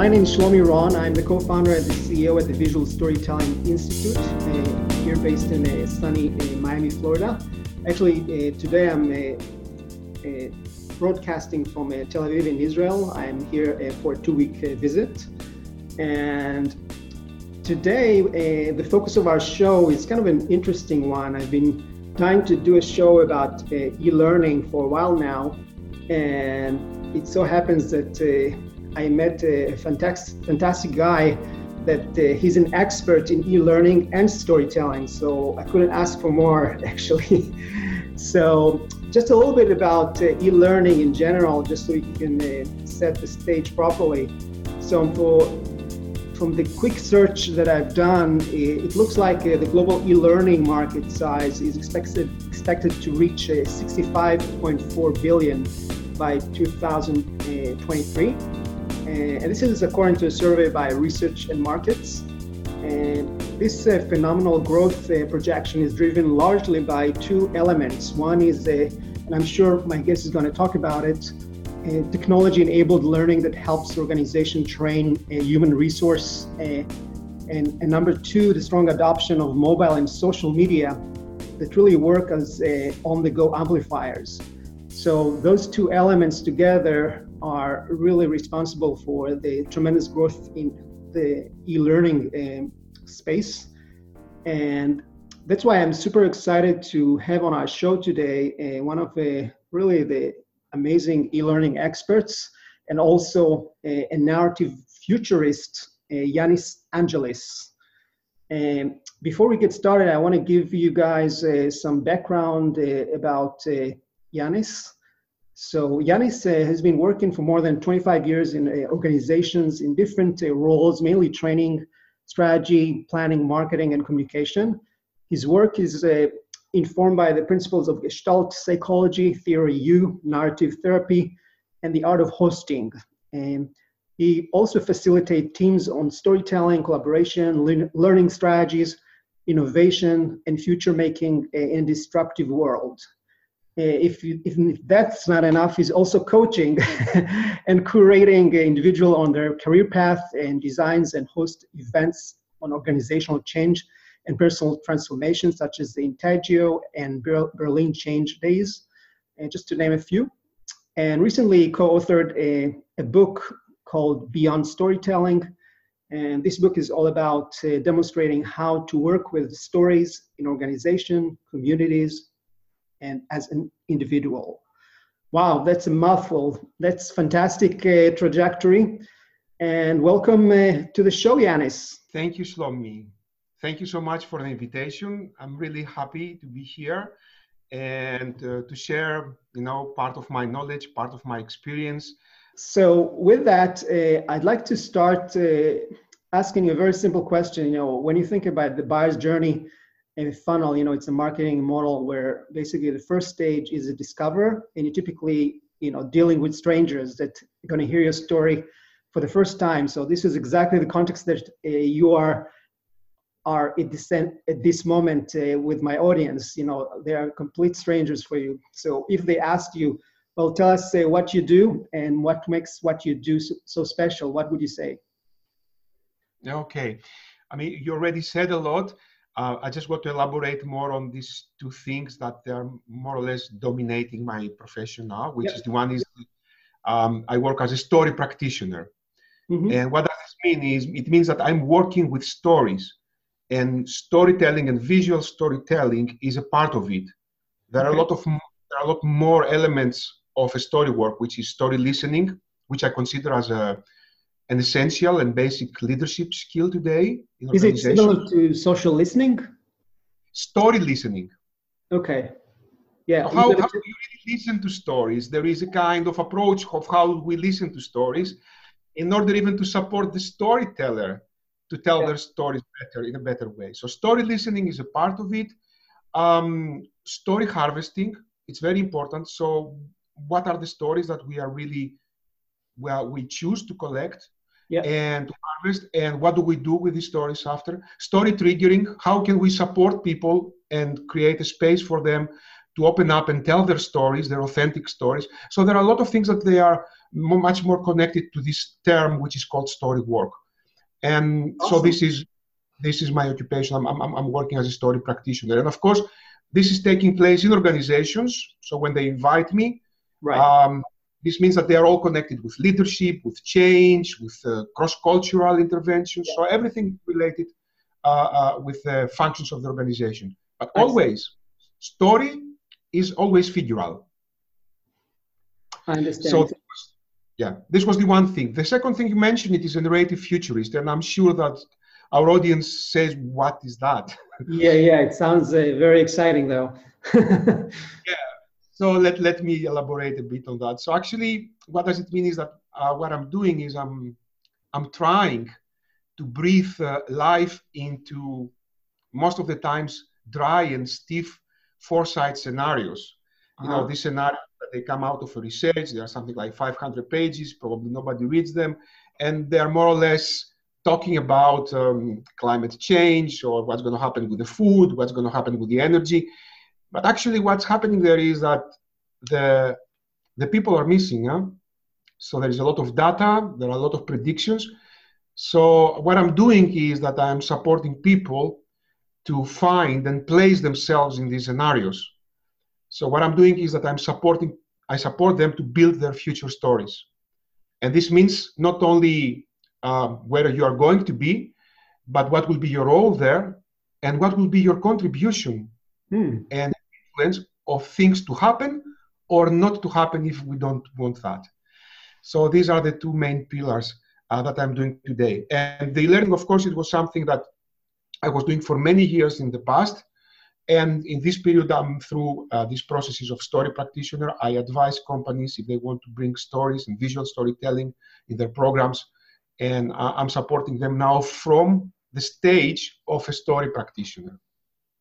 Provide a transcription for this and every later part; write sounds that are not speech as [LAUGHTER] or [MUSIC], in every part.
my name is Shlomi Ron. I'm the co-founder and the CEO at the Visual Storytelling Institute, uh, here based in uh, sunny uh, Miami, Florida. Actually, uh, today I'm uh, uh, broadcasting from Tel Aviv in Israel. I'm here for a two-week visit, and today the focus of our show is kind of an interesting one. I've been trying to do a show about e-learning for a while now, and it so happens that I met a fantastic, fantastic guy that uh, he's an expert in e-learning and storytelling. So I couldn't ask for more, [LAUGHS] actually. so just a little bit about uh, e-learning in general, just so you can uh, set the stage properly. So for, from the quick search that I've done, it looks like uh, the global e-learning market size is expected expected to reach uh, 65.4 billion by 2023. Uh, and this is according to a survey by Research and Markets. And this uh, phenomenal growth uh, projection is driven largely by two elements. One is, and I'm sure my guest is going to talk about it, technology enabled learning that helps organization train human resource. And, and, number two, the strong adoption of mobile and social media that really work as on the go amplifiers. So, those two elements together are really responsible for the tremendous growth in the e-learning um, space. And that's why i'm super excited to have on our show today uh, one of the really the amazing e-learning experts and also a, a narrative futurist uh, yanis angelis. And before we get started i want to give you guys uh, some background uh, about uh, yanis so Yanis uh, has been working for more than 25 years in uh, organizations in different uh, roles, mainly training, strategy, planning, marketing, and communication. His work is uh, informed by the principles of Gestalt psychology, theory U, narrative therapy, and the art of hosting. And he also facilitates teams on storytelling, collaboration, le- learning strategies, innovation, and future making uh, in disruptive world. Uh, if, if that's not enough, he's also coaching [LAUGHS] and curating individual on their career path and designs and host events on organizational change and personal transformation, such as the Intagio and Berlin Change Days, and just to name a few. And recently co-authored a, a book called Beyond Storytelling. And this book is all about uh, demonstrating how to work with stories in organization, communities, and as an individual. Wow, that's a mouthful. That's fantastic uh, trajectory. And welcome uh, to the show, Yanis. Thank you, Shlomi. Thank you so much for the invitation. I'm really happy to be here and uh, to share, you know, part of my knowledge, part of my experience. So, with that, uh, I'd like to start uh, asking a very simple question. You know, when you think about the buyer's journey, a funnel, you know, it's a marketing model where basically the first stage is a discover, and you typically, you know, dealing with strangers that are going to hear your story for the first time. So this is exactly the context that uh, you are are at this at this moment uh, with my audience. You know, they are complete strangers for you. So if they asked you, well, tell us uh, what you do and what makes what you do so, so special, what would you say? Okay, I mean, you already said a lot. Uh, I just want to elaborate more on these two things that they are more or less dominating my profession now, which yep. is the one is um, I work as a story practitioner. Mm-hmm. And what does this mean is it means that I'm working with stories and storytelling and visual storytelling is a part of it. There okay. are a lot of there are a lot more elements of a story work, which is story listening, which I consider as a an essential and basic leadership skill today. in Is it similar to social listening? Story listening. Okay. Yeah. how, how do you really listen to stories? There is a kind of approach of how we listen to stories in order even to support the storyteller to tell yeah. their stories better in a better way. So story listening is a part of it. Um, story harvesting, it's very important. So what are the stories that we are really well we choose to collect yeah. and to harvest and what do we do with these stories after story triggering how can we support people and create a space for them to open up and tell their stories their authentic stories so there are a lot of things that they are much more connected to this term which is called story work. And awesome. so this is this is my occupation. I'm, I'm, I'm working as a story practitioner. And of course, this is taking place in organizations. So when they invite me, right. Um, this means that they are all connected with leadership, with change, with uh, cross-cultural interventions. Yeah. So everything related uh, uh, with the functions of the organization. But always, story is always figural. I understand. So, yeah, this was the one thing. The second thing you mentioned it is a narrative futurist, and I'm sure that our audience says, "What is that?" Yeah, yeah, it sounds uh, very exciting, though. [LAUGHS] yeah. So let let me elaborate a bit on that. So actually, what does it mean is that uh, what I'm doing is I'm I'm trying to breathe uh, life into most of the times dry and stiff foresight scenarios. You uh-huh. know, these scenarios they come out of a research. They are something like 500 pages. Probably nobody reads them, and they are more or less talking about um, climate change or what's going to happen with the food, what's going to happen with the energy. But actually, what's happening there is that the the people are missing. Huh? So there is a lot of data. There are a lot of predictions. So what I'm doing is that I'm supporting people to find and place themselves in these scenarios. So what I'm doing is that I'm supporting. I support them to build their future stories, and this means not only uh, where you are going to be, but what will be your role there, and what will be your contribution hmm. and of things to happen or not to happen if we don't want that. So these are the two main pillars uh, that I'm doing today. And the learning, of course, it was something that I was doing for many years in the past. And in this period, I'm through uh, these processes of story practitioner. I advise companies if they want to bring stories and visual storytelling in their programs and I'm supporting them now from the stage of a story practitioner.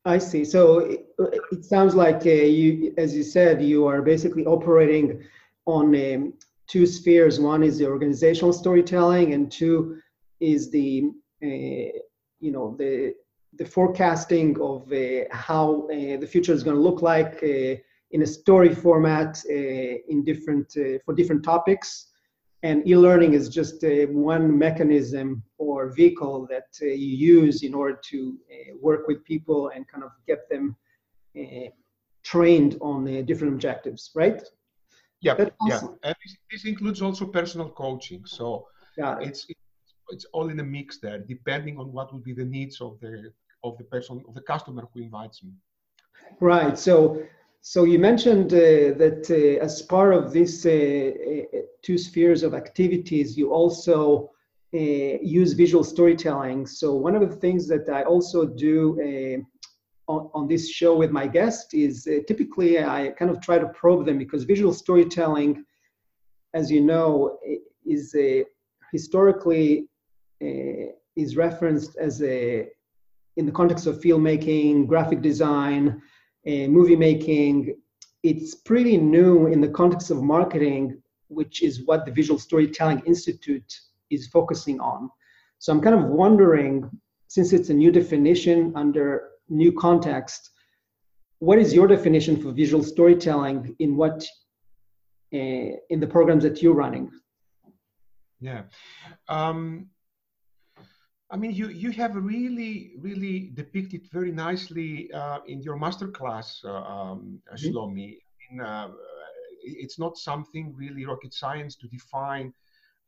I see. So it, it sounds like uh, you, as you said, you are basically operating on um, two spheres. One is the organizational storytelling, and two is the uh, you know the the forecasting of uh, how uh, the future is going to look like uh, in a story format uh, in different for different topics and e-learning is just uh, one mechanism or vehicle that uh, you use in order to uh, work with people and kind of get them uh, trained on uh, different objectives right? Yeah awesome. yeah. and this, this, includes also personal coaching. So it. it's it's all in a mix there depending on what will be the needs of the of the person of the customer who invites me. Right. So so you mentioned uh, that uh, as part of these uh, uh two spheres of activities, you also uh, use visual storytelling. So one of the things that I also do uh, on, on, this show with my guest is typically I kind of try to probe them because visual storytelling, as you know, is historically is referenced as a in the context of filmmaking, graphic design, movie making, it's pretty new in the context of marketing, which is what the Visual Storytelling Institute is focusing on. So I'm kind of wondering, since it's a new definition under new context, what is your definition for visual storytelling in what uh, in the programs that you're running? Yeah. Um, I mean, you, you have really, really depicted very nicely uh, in your masterclass, uh, um, mm-hmm. Shlomi. In, uh, it's not something really rocket science to define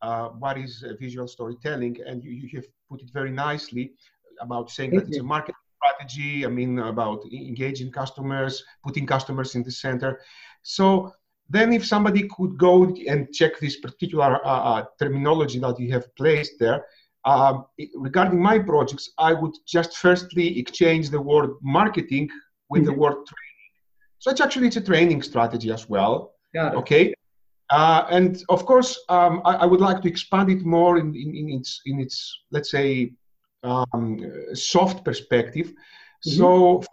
uh, what is visual storytelling, and you, you have put it very nicely about saying that it's a marketing strategy. I mean, about engaging customers, putting customers in the center. So then, if somebody could go and check this particular uh, uh, terminology that you have placed there, um, regarding my projects, I would just firstly exchange the word marketing with mm-hmm. the word training. So it's actually it's a training strategy as well. Okay. Uh, and of course, um, I, I, would like to expand it more in, in, in its in its let's say um, soft perspective. Mm-hmm. So,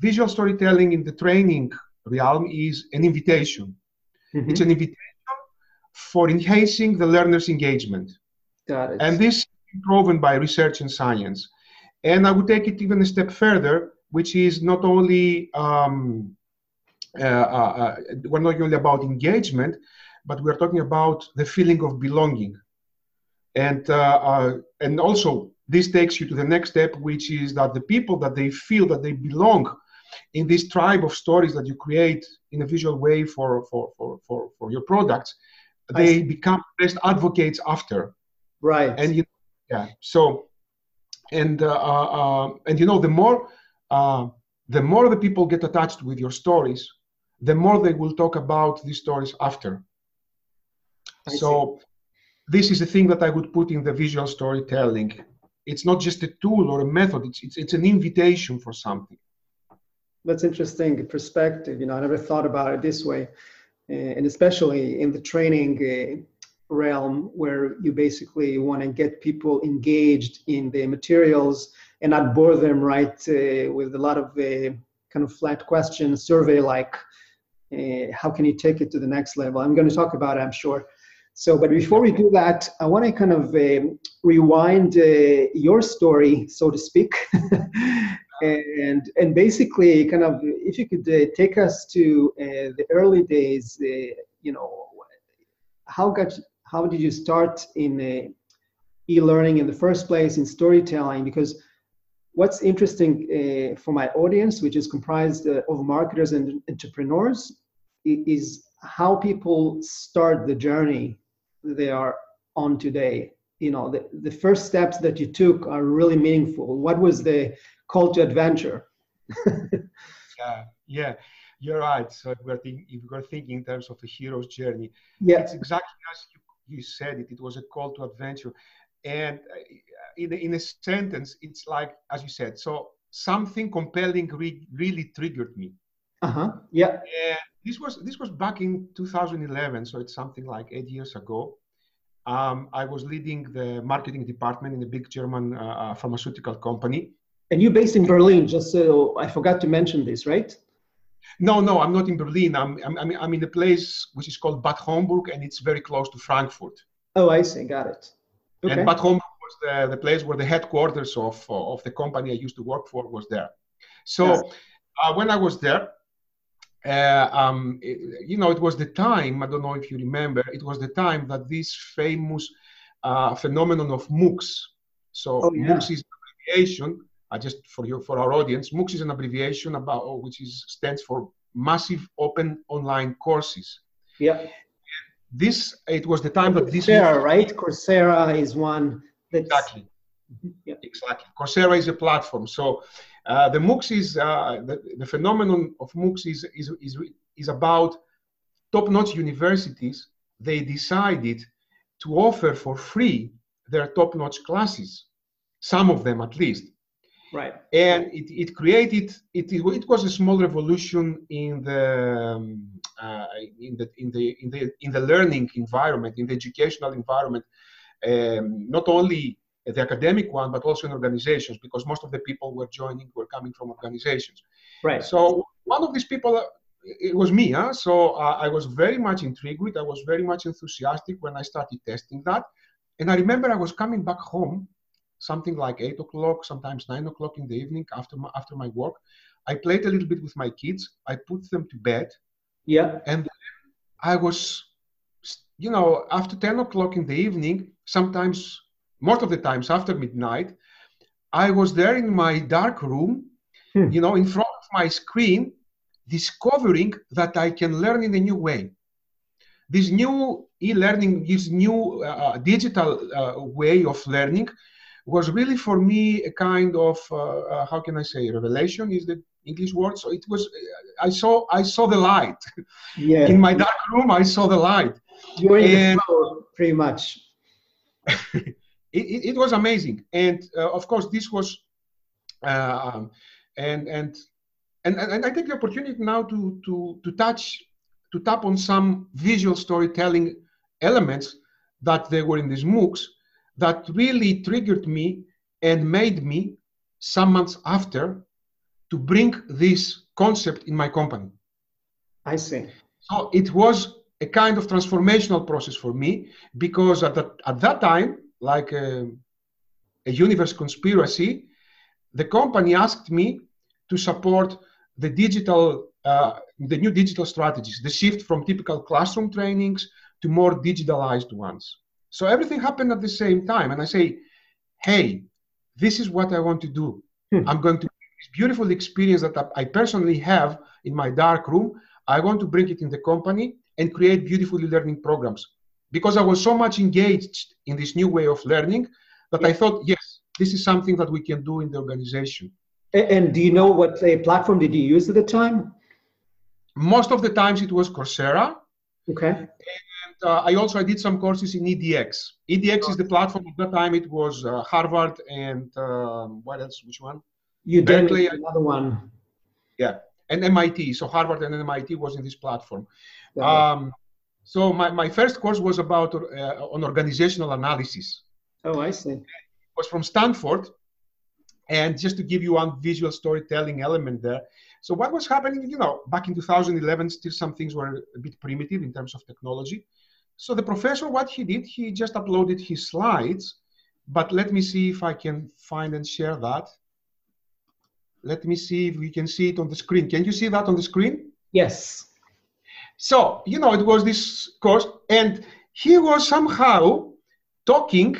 visual storytelling in the training realm is an invitation. Mm-hmm. It's an invitation for enhancing the learner's engagement. Got it. And this proven by research and science. And I would take it even a step further, which is not only um, uh, uh, uh, we're not only about engagement, but we're talking about the feeling of belonging. And, uh, uh, and also, this takes you to the next step, which is that the people that they feel that they belong in this tribe of stories that you create in a visual way for, for, for, for, for your products, they become best advocates after. Right. And you, yeah. So, and uh, uh, and you know, the more uh, the more the people get attached with your stories, the more they will talk about these stories after. I so, see. this is a thing that I would put in the visual storytelling. It's not just a tool or a method. It's it's, it's an invitation for something. That's interesting perspective. You know, I never thought about it this way, and especially in the training uh, realm where you basically want to get people engaged in the materials and not bore them right uh, with a lot of uh, kind of flat questions survey like uh, how can you take it to the next level? I'm going to talk about it i'm sure. So but before we do that i want to kind of uh, rewind uh, your story so to speak. [LAUGHS] And and basically kind of if you could uh, take us to the early days you know how got how did you start in uh, e-learning in the first place in storytelling? Because what's interesting uh, for my audience which is comprised uh, of marketers and entrepreneurs is how people start the journey they are on today. You know the, the first steps that you took are really meaningful. What was the call to adventure? [LAUGHS] Yeah yeah you're right. So if we're, think, if we're thinking in terms of the hero's journey yeah. it's exactly as you said it, it was a call to adventure. And uh, in, in a sentence, it's like, as you said, so something compelling re- really triggered me. Uh-huh. Yeah. And this was this was back in 2011, so it's something like eight years ago. Um, I was leading the marketing department in a big German uh, uh pharmaceutical company. And you're based in Berlin, just so I forgot to mention this, right? No, no, I'm not in Berlin. I'm, I'm, I'm in a place which is called Bad Homburg, and it's very close to Frankfurt. Oh, I see. Got it. Okay. And Bad Homburg was the, the place where the headquarters of, of the company I used to work for was there. So yes. uh, when I was there, uh, um, it, you know, it was the time, I don't know if you remember, it was the time that this famous uh, phenomenon of MOOCs. So oh, yeah. MOOCs is abbreviation uh, just for you for our audience, MOOCs is an abbreviation about oh, which is stands for Massive Open Online Courses. Yeah. This it was the time that this Coursera, right? Coursera is one that's exactly. Yeah. Exactly. Coursera is a platform. So uh, the MOOCs is uh, the, the phenomenon of MOOCs is, is, is, is about top-notch universities. They decided to offer for free their top-notch classes, some of them at least. Right. And it, it created it, it was a small revolution in the um, uh, in the in the in the in the learning environment, in the educational environment, um, not only the academic one, but also in organizations, because most of the people were joining were coming from organizations. Right. So one of these people, it was me. Huh? So uh, I was very much intrigued. With, I was very much enthusiastic when I started testing that. And I remember I was coming back home something like eight o'clock, sometimes nine o'clock in the evening after my, after my work. I played a little bit with my kids. I put them to bed. Yeah. And I was, you know, after 10 o'clock in the evening, sometimes, most of the times after midnight, I was there in my dark room, hmm. you know, in front of my screen, discovering that I can learn in a new way. This new e-learning, this new uh digital uh, way of learning was really for me a kind of uh, uh, how can I say revelation is the English word. So it was I saw I saw the light. Yeah. In my dark room, I saw the light. You were in the flow, pretty much. [LAUGHS] it, it, it, was amazing, and uh, of course this was, uh, and, and and and I take the opportunity now to to to touch to tap on some visual storytelling elements that they were in these MOOCs that really triggered me and made me some months after to bring this concept in my company. I see. So it was a kind of transformational process for me because at that, at that time, like a, a universe conspiracy, the company asked me to support the digital, uh, the new digital strategies, the shift from typical classroom trainings to more digitalized ones. So everything happened at the same time. And I say, hey, this is what I want to do. Hmm. I'm going to this beautiful experience that I personally have in my dark room. I want to bring it in the company and create beautiful learning programs because I was so much engaged in this new way of learning that. I thought, yes, this is something that we can do in the organization. And do you know what platform did you use at the time? Most of the times it was Coursera. Okay. Uh, I also I did some courses in EDX. EDX is the platform at that time. It was uh, Harvard and um, what else? Which one? You did another one. Yeah, and MIT. So Harvard and MIT was in this platform. Um, so my, my first course was about uh, on organizational analysis. Oh, I see. It was from Stanford, and just to give you one visual storytelling element there. So what was happening, you know, back in 2011, still some things were a bit primitive in terms of technology. So the professor, what he did, he just uploaded his slides. But let me see if I can find and share that. Let me see if we can see it on the screen. Can you see that on the screen? Yes. So, you know, it was this course, and he was somehow talking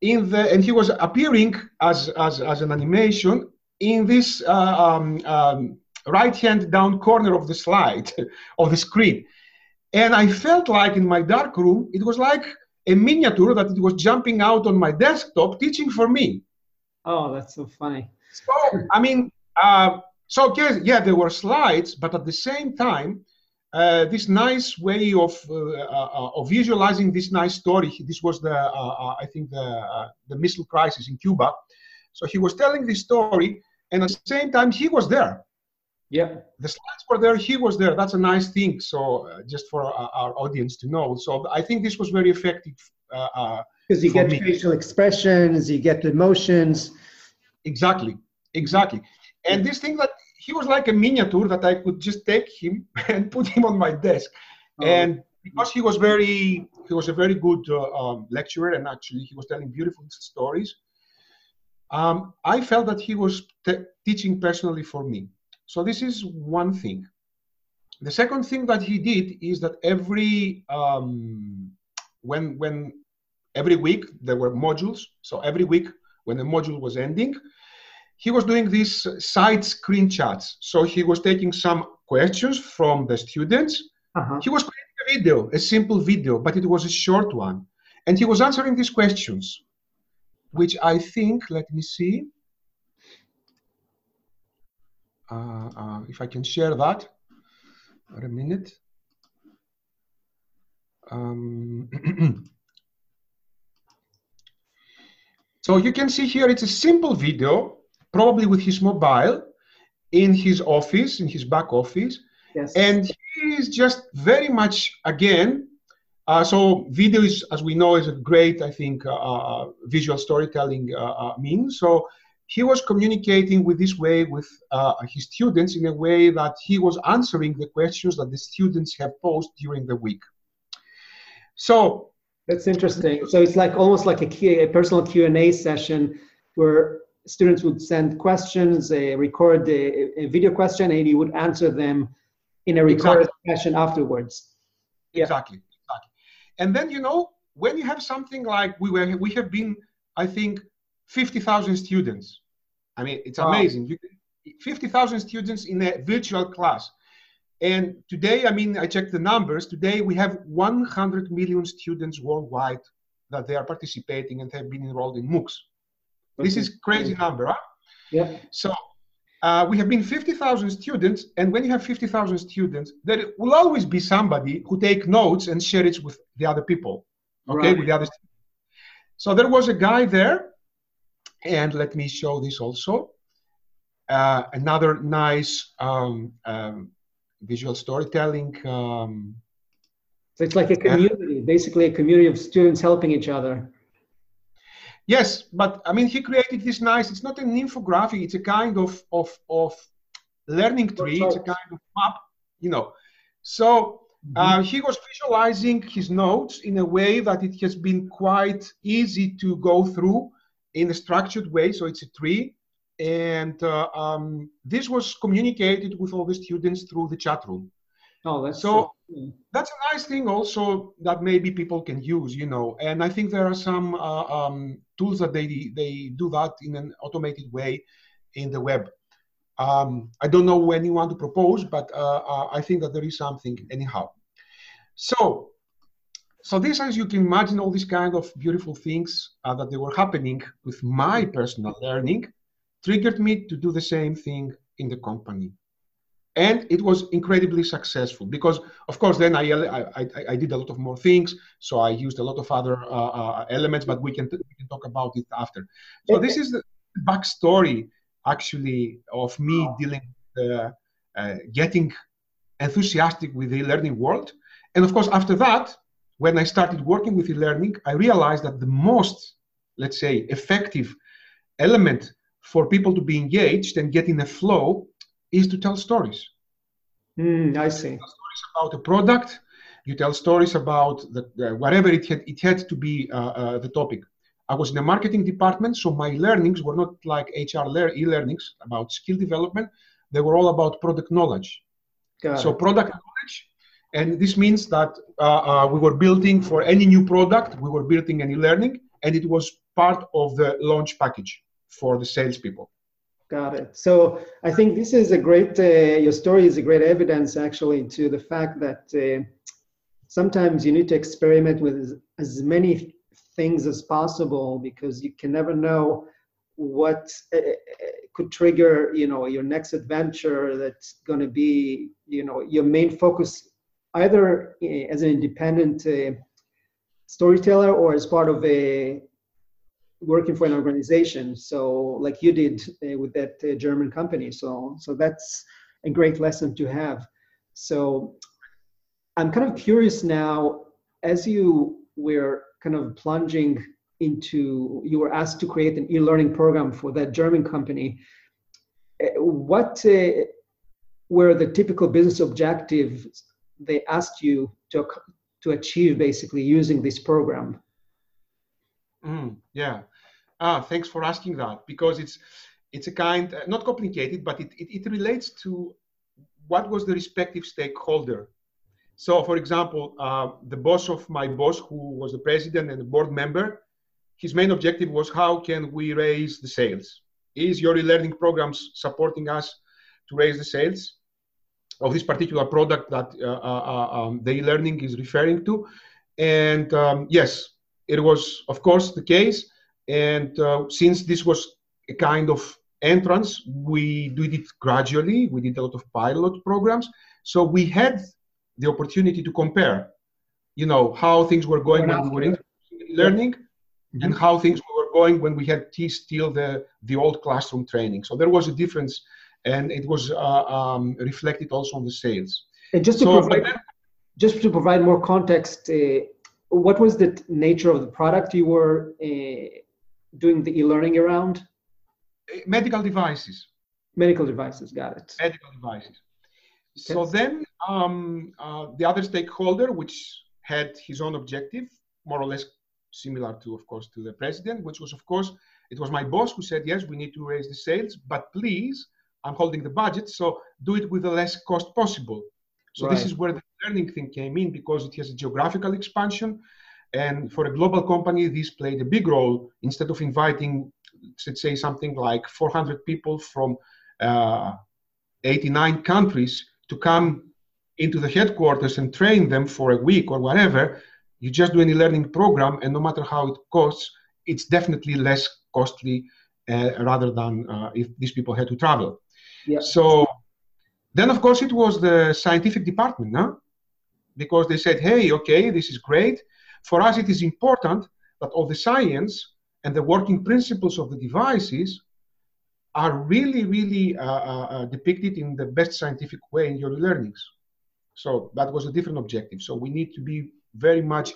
in the, and he was appearing as, as, as an animation in this uh, um, um, right hand down corner of the slide, [LAUGHS] of the screen. And I felt like in my dark room, it was like a miniature that it was jumping out on my desktop teaching for me. Oh, that's so funny. So, I mean, uh, so yes, yeah, there were slides, but at the same time, uh, this nice way of uh, uh, of visualizing this nice story. This was the I think the the missile crisis in Cuba. So he was telling this story, and at the same time he was there. Yeah, the slides were there. He was there. That's a nice thing. So just for our, our audience to know. So I think this was very effective. Because you get me. facial expressions, you get the emotions. Exactly, exactly. And this thing that he was like a miniature that I could just take him [LAUGHS] and put him on my desk. Oh. And because he was very, he was a very good uh, um, lecturer, and actually he was telling beautiful stories. Um, I felt that he was teaching personally for me. So this is one thing. The second thing that he did is that every um, when when every week there were modules. So every week when the module was ending, he was doing these side screen chats. So he was taking some questions from the students. Uh-huh. He was creating a video, a simple video, but it was a short one. And he was answering these questions, which I think, let me see, uh, uh, if I can share that. For a minute. Um, [CLEARS THROAT] so you can see here, it's a simple video probably with his mobile in his office, in his back office. Yes. And he is just very much, again, uh, so video is, as we know, is a great, I think, uh, uh visual storytelling uh, uh, means. So he was communicating with this way with uh, his students in a way that he was answering the questions that the students have posed during the week. So that's interesting. So it's like almost like a, key, a personal Q and A session where students would send questions, uh, record a, a, video question, and you would answer them in a recorded exactly. fashion afterwards. Yeah. Exactly, exactly. And then you know when you have something like we were, we have been, I think, fifty thousand students. I mean, it's wow. amazing. You, fifty thousand students in a virtual class. And today, I mean, I checked the numbers. Today, we have 100 million students worldwide that they are participating and have been enrolled in MOOCs. This is crazy number, huh? Yeah. So uh, we have been 50,000 students, and when you have 50,000 students, there will always be somebody who take notes and share it with the other people, okay, right. with the other. Students. So there was a guy there, and let me show this also. Uh, another nice um, um, visual storytelling. Um, so it's like a community, basically a community of students helping each other. Yes, but I mean, he created this nice. It's not an infographic. It's a kind of of of learning tree. It's a kind of map, you know. So uh, mm-hmm. he was visualizing his notes in a way that it has been quite easy to go through in a structured way. So it's a tree, and uh, um, this was communicated with all the students through the chat room. Oh, that's so that's a nice thing also that maybe people can use, you know. And I think there are some uh, um, tools that they they do that in an automated way in the web. Um, I don't know when you want to propose, but uh, uh, I think that there is something anyhow. So, so this, as you can imagine, all these kind of beautiful things uh, that they were happening with my personal learning triggered me to do the same thing in the company. And it was incredibly successful because, of course, then I, I, I did a lot of more things. So I used a lot of other uh, uh, elements, but we can, we can talk about it after. So this is the backstory actually of me dealing uh, uh, getting enthusiastic with the learning world. And of course, after that, when I started working with e-learning, I realized that the most, let's say, effective element for people to be engaged and get in a flow is to tell stories. Mm, I see. stories about a product. You tell stories about the, uh, whatever it had. It had to be uh, uh, the topic. I was in the marketing department, so my learnings were not like HR e-learnings about skill development. They were all about product knowledge. Got so it. product knowledge, and this means that uh, uh, we were building for any new product, we were building any learning, and it was part of the launch package for the salespeople. Got it. So I think this is a great. Uh, your story is a great evidence, actually, to the fact that uh, sometimes you need to experiment with as many things as possible because you can never know what uh, could trigger you know your next adventure that's going to be you know your main focus either uh, as an independent uh, storyteller or as part of a working for an organization. So like you did uh, with that uh, german company. So so that's a great lesson to have. So i'm kind of curious now as you were kind of plunging into you were asked to create an e-learning program for that german company eh, what uh, were the typical business objectives they asked you to to achieve basically using this program. Mm, yeah. Ah thanks for asking that because it's it's a kind uh, not complicated but it, it, it relates to what was the respective stakeholder. So, for example, uh, the boss of my boss, who was the president and the board member, his main objective was how can we raise the sales? Is your e-learning programs supporting us to raise the sales of this particular product that uh, uh, uh um, the e-learning is referring to? And um, yes, it was, of course, the case. And uh, since this was a kind of entrance, we did it gradually. We did a lot of pilot programs. So we had the opportunity to compare, you know, how things were going when we were in learning mm-hmm. and how things were going when we had still the, the old classroom training. So there was a difference and it was uh, um, reflected also on the sales. And just to, so, provide, just to provide more context, uh, what was the nature of the product you were uh, doing the e-learning around? Medical devices. Medical devices, got it. Medical devices. So then um, uh, the other stakeholder, which had his own objective, more or less similar to, of course, to the president, which was, of course, it was my boss who said, yes, we need to raise the sales, but please, I'm holding the budget, so do it with the less cost possible. So right. this is where the learning thing came in because it has a geographical expansion. And for a global company, this played a big role. Instead of inviting, let's say, something like 400 people from uh, 89 countries, to come into the headquarters and train them for a week or whatever, you just do any learning program, and no matter how it costs, it's definitely less costly uh, rather than uh, if these people had to travel. So then, of course, it was the scientific department, no? because they said, hey, okay, this is great. For us, it is important that all the science and the working principles of the devices are really, really uh, uh, uh, depicted in the best scientific way in your learnings. So that was a different objective. So we need to be very much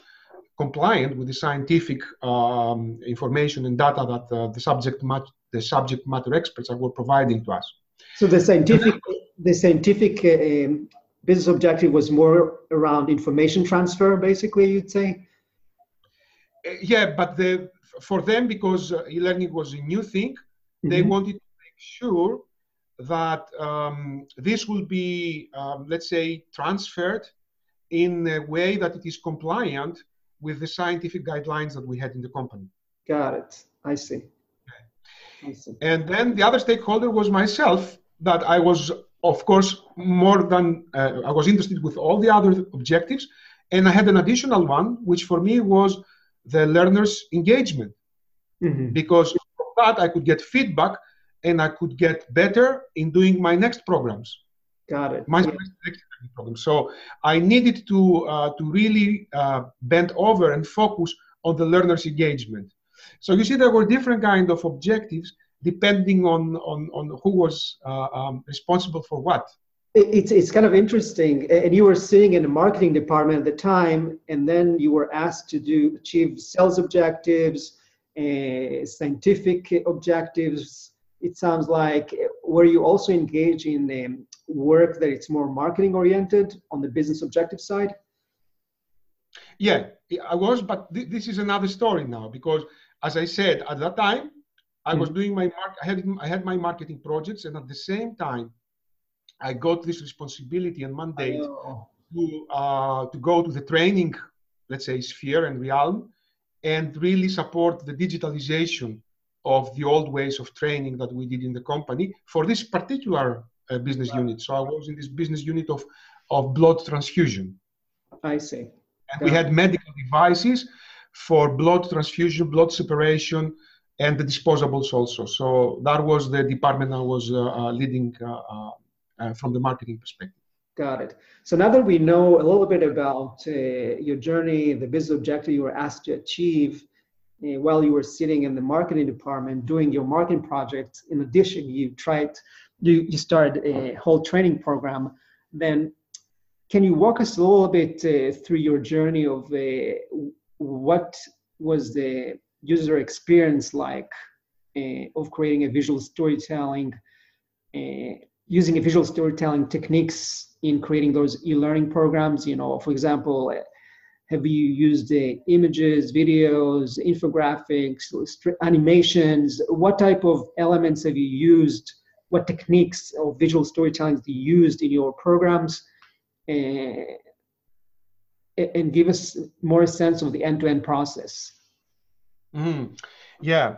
compliant with the scientific um, information and data that uh, the subject matter, the subject matter experts are providing to us. So the scientific, the scientific uh, um, business objective was more around information transfer, basically, you'd say. Uh, yeah, but the for them because e-learning was a new thing, mm-hmm. they wanted to make sure that um, this will be, um, let's say, transferred in a way that it is compliant with the scientific guidelines that we had in the company. Got it. I see. And then the other stakeholder was myself, that I was, of course, more than, uh, I was interested with all the other objectives. And I had an additional one, which for me was the learner's engagement. Mm-hmm. Because from that, I could get feedback and I could get better in doing my next programs. Got it. My yeah. next program. So I needed to uh, to really uh, bend over and focus on the learner's engagement. So you see, there were different kind of objectives depending on on, on who was uh, um, responsible for what. It's it's kind of interesting, and you were sitting in the marketing department at the time, and then you were asked to do achieve sales objectives, uh, scientific objectives. It sounds like were you also engaged in um, work that it's more marketing oriented on the business objective side? Yeah, I was, but th- this is another story now because, as I said, at that time, I was mm-hmm. doing my mark. I had I had my marketing projects, and at the same time, I got this responsibility and mandate to uh, to go to the training, let's say, sphere and realm, and really support the digitalization of the old ways of training that we did in the company for this particular uh, business unit. So I was in this business unit of, of blood transfusion. I see. And we had medical devices for blood transfusion, blood separation, and the disposables also. So that was the department I was uh, uh, leading uh, uh, uh, from the marketing perspective. Got it. So now that we know a little bit about your journey, the business objective you were asked to achieve, while you were sitting in the marketing department doing your marketing projects, in addition, you tried you, you started a whole training program, then can you walk us a little bit uh, through your journey of uh, what was the user experience like uh, of creating a visual storytelling, uh, using a visual storytelling techniques in creating those e-learning programs? You know, for example, uh, have you used uh, images, videos, infographics, animations? What type of elements have you used? what techniques of visual storytelling do you used in your programs uh, and give us more sense of the end-to-end process. Mm, yeah.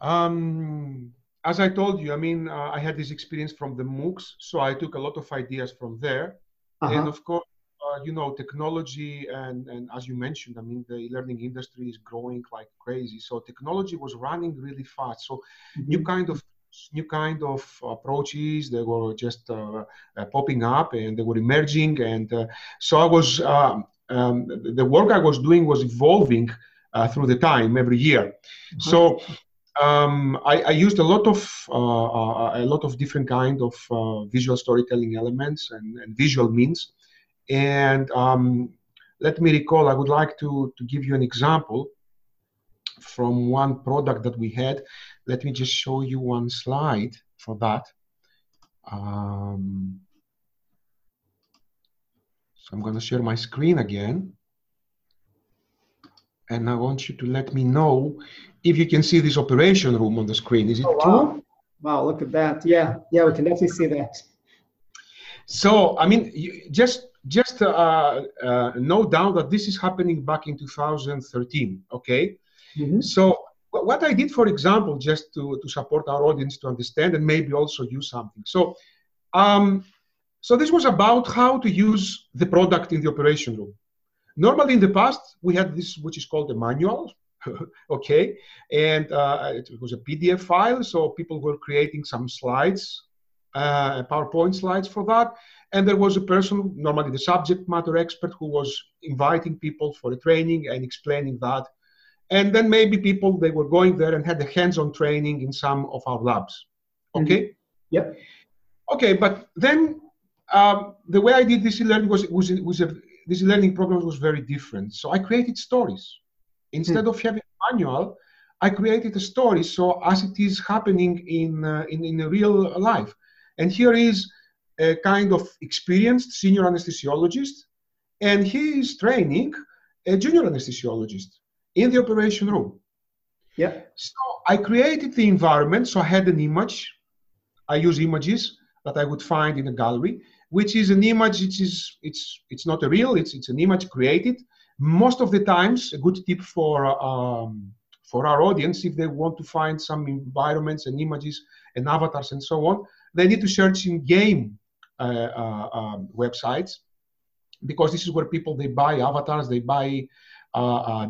Um, as i told you i mean uh, i had this experience from the moocs so i took a lot of ideas from there. Uh-huh. and of course uh, you know technology and and as you mentioned i mean the learning industry is growing like crazy. So technology was running really fast. So mm-hmm. new kind of new kind of approaches. They were just uh, uh, popping up and they were emerging. And uh, so i was um, um, the work i was doing was evolving uh, through the time every year. Mm-hmm. so um, I, I, used a lot of uh, uh, a lot of different kind of visual storytelling elements and, and visual means. And um, let me recall i would like to to give you an example from one product that we had let me just show you one slide for that. Um, so I'm going to share my screen again. And I want you to let me know if you can see this operation room on the screen. Is it oh, wow. True? Wow, look at that. Yeah, yeah, we can definitely see that. So, I mean, just just uh, uh, no doubt that this is happening back in 2013. Okay, mm-hmm. so what I did, for example, just to, to support our audience to understand and maybe also use something. So, um, so this was about how to use the product in the operation room. Normally, in the past, we had this, which is called a manual, [LAUGHS] okay, and uh, it was a PDF file. So people were creating some slides, uh, PowerPoint slides for that. And there was a person, normally the subject matter expert, who was inviting people for a training and explaining that and then maybe people they were going there and had the hands-on training in some of our labs. Okay? Mm-hmm. yep. Okay but then um, the way i did this learning was was, was a, this learning program was very different. So i created stories. Instead mm-hmm. of having a manual i created a story. So as it is happening in uh, in, in a real life. And here is a kind of experienced senior anesthesiologist. And he is training a junior anesthesiologist in the operation room. Yeah. So I created the environment. So I had an image I use images that I would find in a gallery, which is an image. It is it's it's not a real. It's it's an image created. Most of the times, a good tip for um, for our audience, if they want to find some environments and images and avatars and so on, they need to search in game uh, uh, um, websites because this is where people they buy avatars, they buy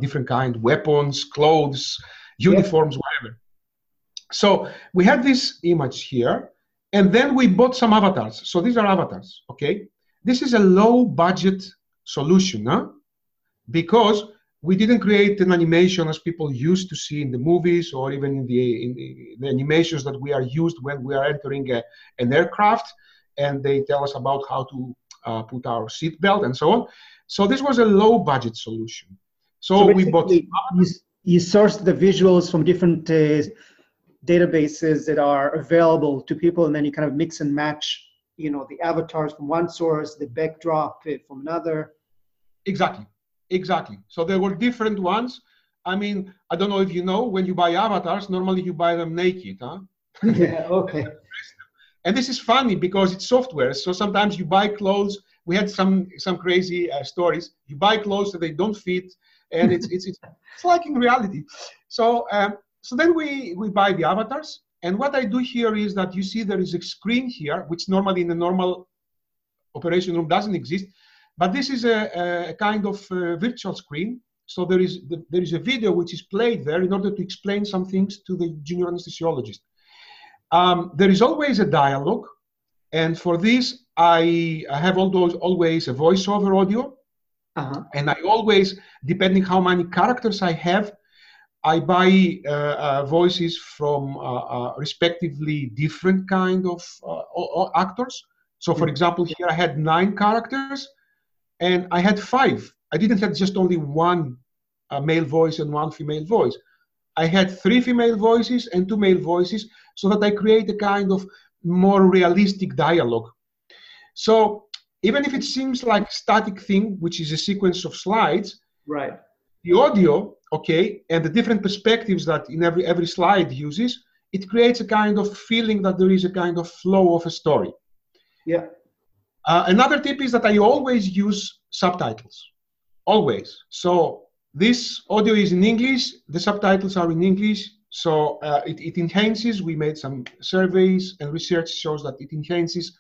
different kind weapons, clothes, uniforms, yeah. whatever. So we had this image here, and then we bought some avatars. So these are avatars, okay? This is a low budget solution, huh? Because we didn't create an animation as people used to see in the movies or even in the, in the, the animations that we are used when we are entering a, an aircraft and they tell us about how to uh, put our seatbelt and so on. So this was a low budget solution. So, so we bought. You, you sourced the visuals from different uh, databases that are available to people, and then you kind of mix and match, you know, the avatars from one source, the backdrop from another. Exactly, exactly. So there were different ones. I mean, I don't know if you know, when you buy avatars, normally you buy them naked, huh? [LAUGHS] yeah, okay. [LAUGHS] and this is funny because it's software. So sometimes you buy clothes. We had some some crazy uh, stories. You buy clothes that they don't fit, and it's it's it's, it's like in reality. So um, so then we, we buy the avatars. And what I do here is that you see there is a screen here, which normally in a normal operation room doesn't exist. But this is a, a kind of uh, virtual screen. So there is, the, there is a video which is played there in order to explain some things to the junior anesthesiologist. Um, there is always a dialogue. And for this, I, I have those always a voiceover audio. Uh-huh. And I always, depending how many characters I have, I buy uh, uh, voices from uh, respectively different kind of actors. So, for mm. example, here I had nine characters, and I had five. I didn't have just only one male voice and one female voice. I had three female voices and two male voices, so that I create a kind of more realistic dialogue. So even if it seems like static thing, which is a sequence of slides, right? The audio okay, and the different perspectives that in every every slide uses, it creates a kind of feeling that there is a kind of flow of a story. Yeah. Uh, another tip is that I always use subtitles, always. So this audio is in English, the subtitles are in English, so uh, it, it enhances. We made some surveys and research shows that it enhances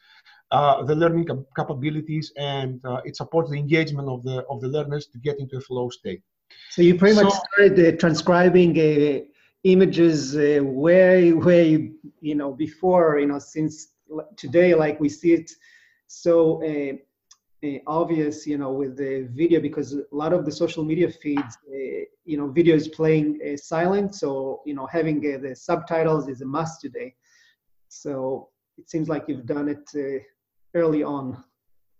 uh, the learning capabilities and uh, it supports the engagement of the of the learners to get into a flow state. So you pretty so, much started uh, transcribing uh, images uh, way, way, you know, before, you know, since today, like we see it so uh, uh, obvious, you know, with the video because a lot of the social media feeds, uh, you know, video is playing silent. So, you know, having the subtitles is a must today. So it seems like you've done it early on.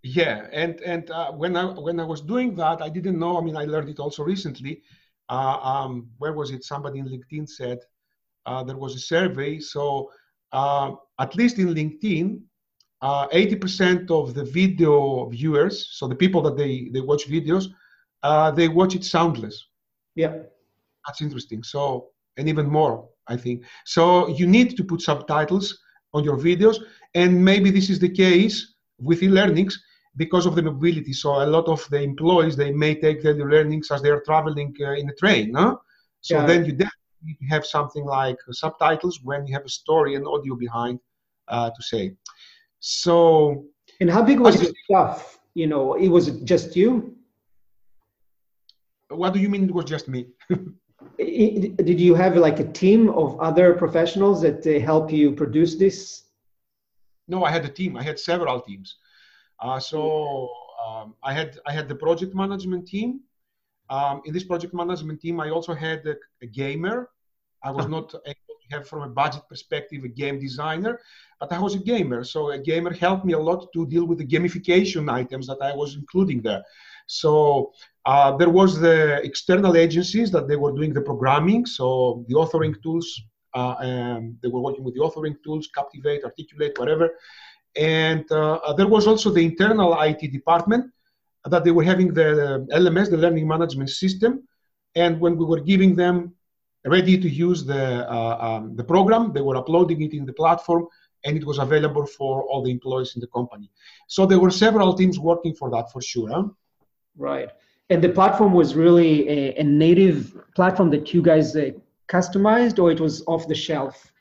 Yeah, and and uh, when I when I was doing that, I didn't know. I mean, I learned it also recently. Uh, um, where was it? Somebody in LinkedIn said uh, there was a survey. So uh, at least in LinkedIn, uh, eighty percent of the video viewers, so the people that they they watch videos, uh, they watch it soundless. Yeah, that's interesting. So and even more, I think. So you need to put subtitles on your videos, and maybe this is the case with e-learnings because of the mobility. So a lot of the employees they may take their learnings as they are traveling uh, in a train. No? So yeah. then you definitely have something like subtitles when you have a story and audio behind uh, to say. So. And how big was the staff? You know, it was just you. What do you mean? It was just me. [LAUGHS] Did you have like a team of other professionals that uh, help you produce this? No, I had a team. I had several teams. Uh, so um, I had I had the project management team. Um, in this project management team, I also had a, a gamer. I was not able to have, from a budget perspective, a game designer, but I was a gamer. So a gamer helped me a lot to deal with the gamification items that I was including there. So uh, there was the external agencies that they were doing the programming. So the authoring tools, uh, they were working with the authoring tools, Captivate, Articulate, whatever. And uh, uh, there was also the internal IT department that they were having the LMS, the learning management system. And when we were giving them ready to use the, uh, um, the program, they were uploading it in the platform and it was available for all the employees in the company. So there were several teams working for that for sure. Huh? Right. And the platform was really a, a native platform that you guys uh, customized, or it was off the shelf?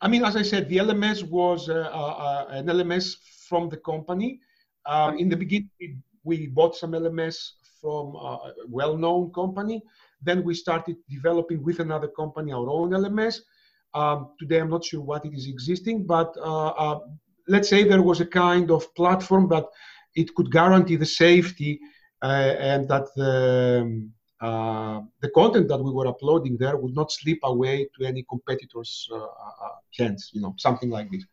I mean, as I said, the LMS was uh, uh, an LMS from the company. Um, in the beginning, we bought some LMS from a well-known company. Then we started developing with another company our own LMS. Um, today, I'm not sure what it is existing, but uh, uh, let's say there was a kind of platform that it could guarantee the safety uh, and that the, um, uh, the content that we were uploading there would not slip away to any competitors' uh, uh, hands, you know, something like this.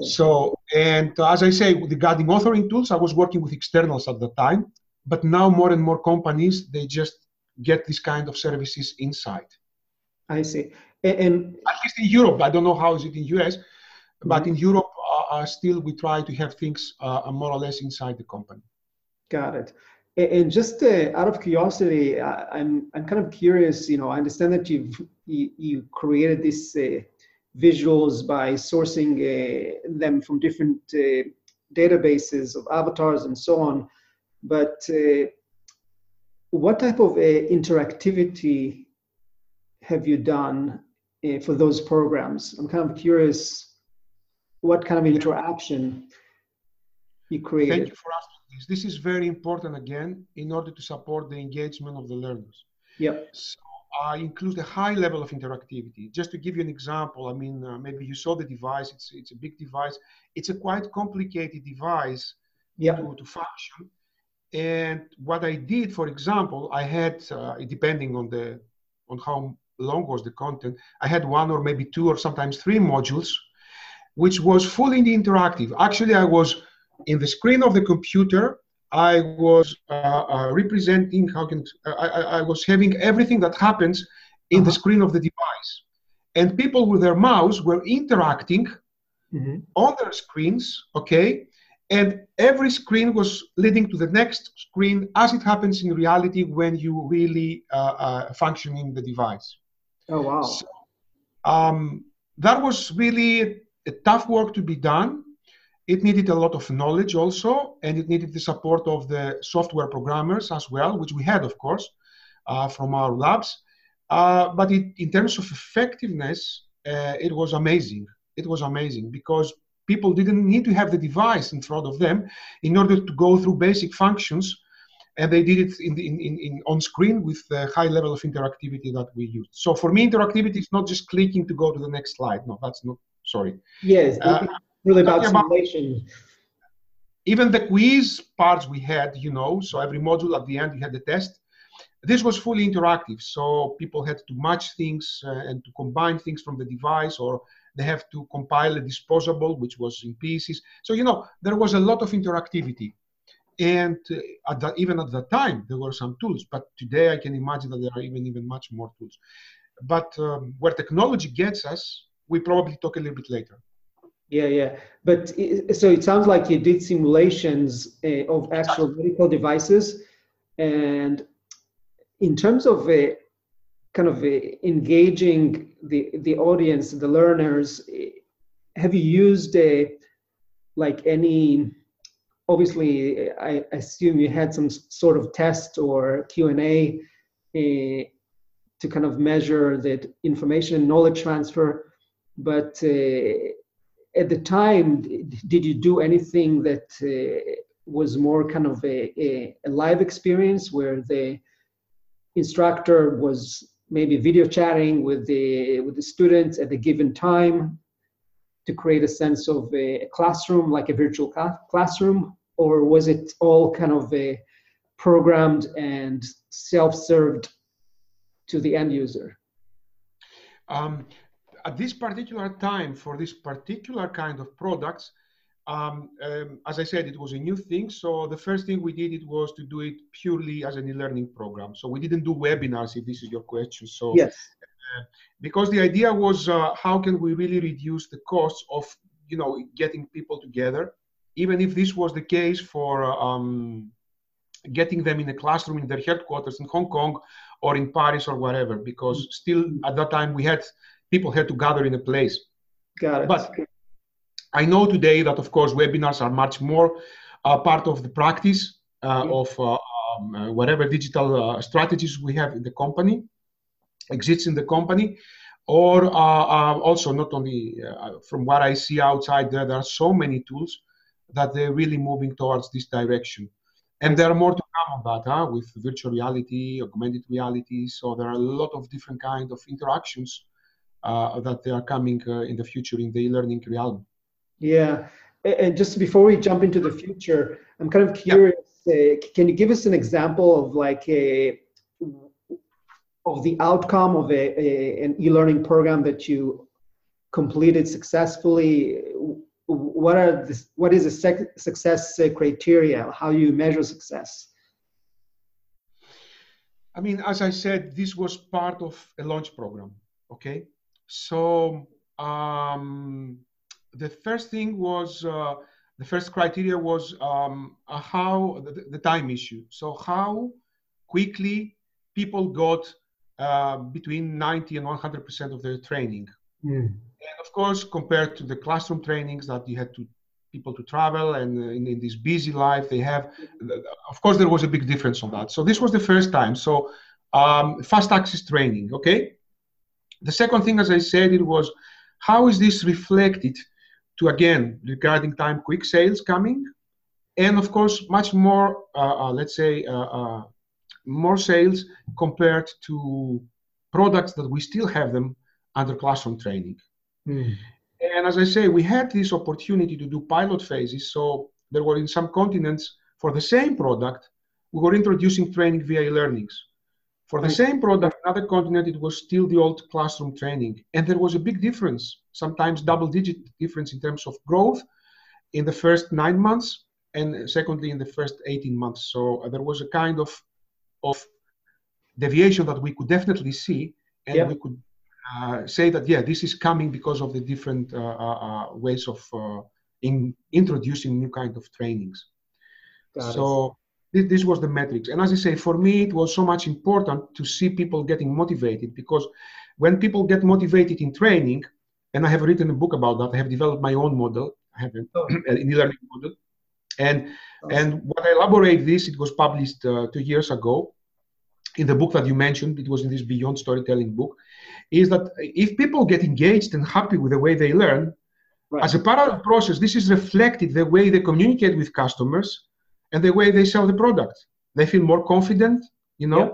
So, and as I say, regarding authoring tools, I was working with externals at the time, but now more and more companies, they just get this kind of services inside. I see. And, at least in Europe, I don't know how is it in US, but mm-hmm. in Europe, uh, uh, still we try to have things uh, more or less inside the company. Got it. And just uh, out of curiosity, I, am I'm kind of curious. You know, I understand that you've you, you created these uh, visuals by sourcing uh, them from different databases of avatars and so on. But what type of interactivity have you done uh, for those programs? I'm kind of curious what kind of interaction you created. Thank you for asking this. This is very important again in order to support the engagement of the learners. Yep. So I include a high level of interactivity. Just to give you an example, I mean, uh, maybe you saw the device. It's it's a big device. It's a quite complicated device yep. to, to function. And what I did, for example, I had, uh, depending on the on how long was the content, I had one or maybe two or sometimes three modules, which was fully interactive. Actually, I was in the screen of the computer. I was uh, uh, representing how can I, I, was having everything that happens in uh-huh. the screen of the device, and people with their mouse were interacting mm-hmm. on their screens. Okay, and every screen was leading to the next screen as it happens in reality when you really uh, uh, functioning the device. Oh, wow. So, um, that was really a tough work to be done. It needed a lot of knowledge also, and it needed the support of the software programmers as well, which we had, of course, uh, from our labs. Uh, but it, in terms of effectiveness, uh, it was amazing. It was amazing because people didn't need to have the device in front of them in order to go through basic functions and they did it in, the, in, in, on screen with the high level of interactivity that we used. So for me, interactivity is not just clicking to go to the next slide. No, that's not. Sorry. Yes, uh, really about simulation. even the quiz parts we had, you know, so every module at the end we had the test. This was fully interactive, so people had to match things uh, and to combine things from the device, or they have to compile a disposable, which was in pieces. So you know, there was a lot of interactivity and uh, at even at that time there were some tools but today i can imagine that there are even even much more tools but um, where technology gets us we probably talk a little bit later yeah yeah. But it, so it sounds like you did simulations uh, of actual medical devices. And in terms of uh, kind of uh, engaging the the audience the learners have you used uh, like any obviously, I assume you had some sort of test or Q and A uh, to kind of measure that information and knowledge transfer. But at the time, did you do anything that uh, was more kind of a, a, a, live experience where the instructor was maybe video chatting with the with the students at a given time to create a sense of a, classroom, like a virtual classroom, or was it all kind of a programmed and self-served to the end user? Um, at this particular time, for this particular kind of products, um, um, as I said, it was a new thing. So the first thing we did it was to do it purely as an e-learning program. So we didn't do webinars, if this is your question. So yes, uh, because the idea was uh, how can we really reduce the costs of you know getting people together even if this was the case for um, getting them in a classroom in their headquarters in Hong Kong or in Paris or whatever, because still at that time we had people had to gather in a place. Got it. But I know today that, of course, webinars are much more uh, part of the practice uh, Yeah. of uh, um, uh, whatever digital uh, strategies we have in the company, exists in the company, or uh, uh, also not only uh, from what I see outside there, there are so many tools that they're really moving towards this direction. And there are more to come on that, huh? with virtual reality, augmented reality. So there are a lot of different kind of interactions that they are coming uh, in the future in the e-learning realm. Yeah. And just before we jump into the future, I'm kind of Yeah. curious. Uh, can you give us an example of like a of the outcome of a, a an e-learning program that you completed successfully? What are the, what is the sec- success uh, criteria? How you measure success? I mean, as I said, this was part of a launch program. Okay, so um, the first thing was uh, the first criteria was um, uh, how the, the time issue. So how quickly people got uh, between 90 and 100 percent of their training. And of course, compared to the classroom trainings that you had to people to travel and uh, in, in this busy life they have, of course, there was a big difference on that. So this was the first time. So um, fast access training. Okay. The second thing, as I said, it was how is this reflected to again regarding time quick sales coming, and of course much more, uh, uh, let's say, uh, uh, more sales compared to products that we still have them under classroom training. And as I say, we had this opportunity to do pilot phases. So there were in some continents for the same product, we were introducing training via e-learnings. For the same product, another continent, it was still the old classroom training. And there was a big difference, sometimes double digit difference in terms of growth in the first nine months and secondly in the first 18 months. So uh, there was a kind of, of deviation that we could definitely see and Yeah. we could uh, say that, yeah, this is coming because of the different uh, uh, uh, ways of uh, in introducing new kind of trainings Got so this, this was the metrics and as i say for me it was so much important to see people getting motivated because when people get motivated in training and i have written a book about that i have developed my own model i have an, Oh. [CLEARS THROAT] e-learning model and Awesome. and when i elaborate this it was published uh, two years ago in the book that you mentioned it was in this beyond storytelling book is that if people get engaged and happy with the way they learn Right. as a parallel process, this is reflected the way they communicate with customers and the way they sell the product. They feel more confident, you know, Yeah.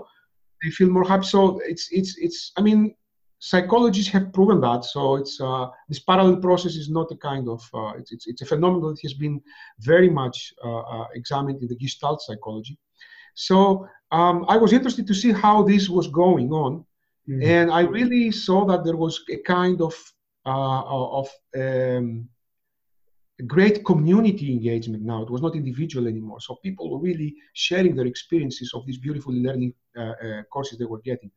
they feel more happy. So it's it's it's. I mean, psychologists have proven that. So it's uh, this parallel process is not a kind of uh, it's, it's it's a phenomenon that has been very much uh, uh, examined in the Gestalt psychology. So um, I was interested to see how this was going on, Mhm. and I really saw that there was a kind of uh, of um, great community engagement now. It was not individual anymore. So people were really sharing their experiences of these beautiful learning uh, uh, courses they were getting.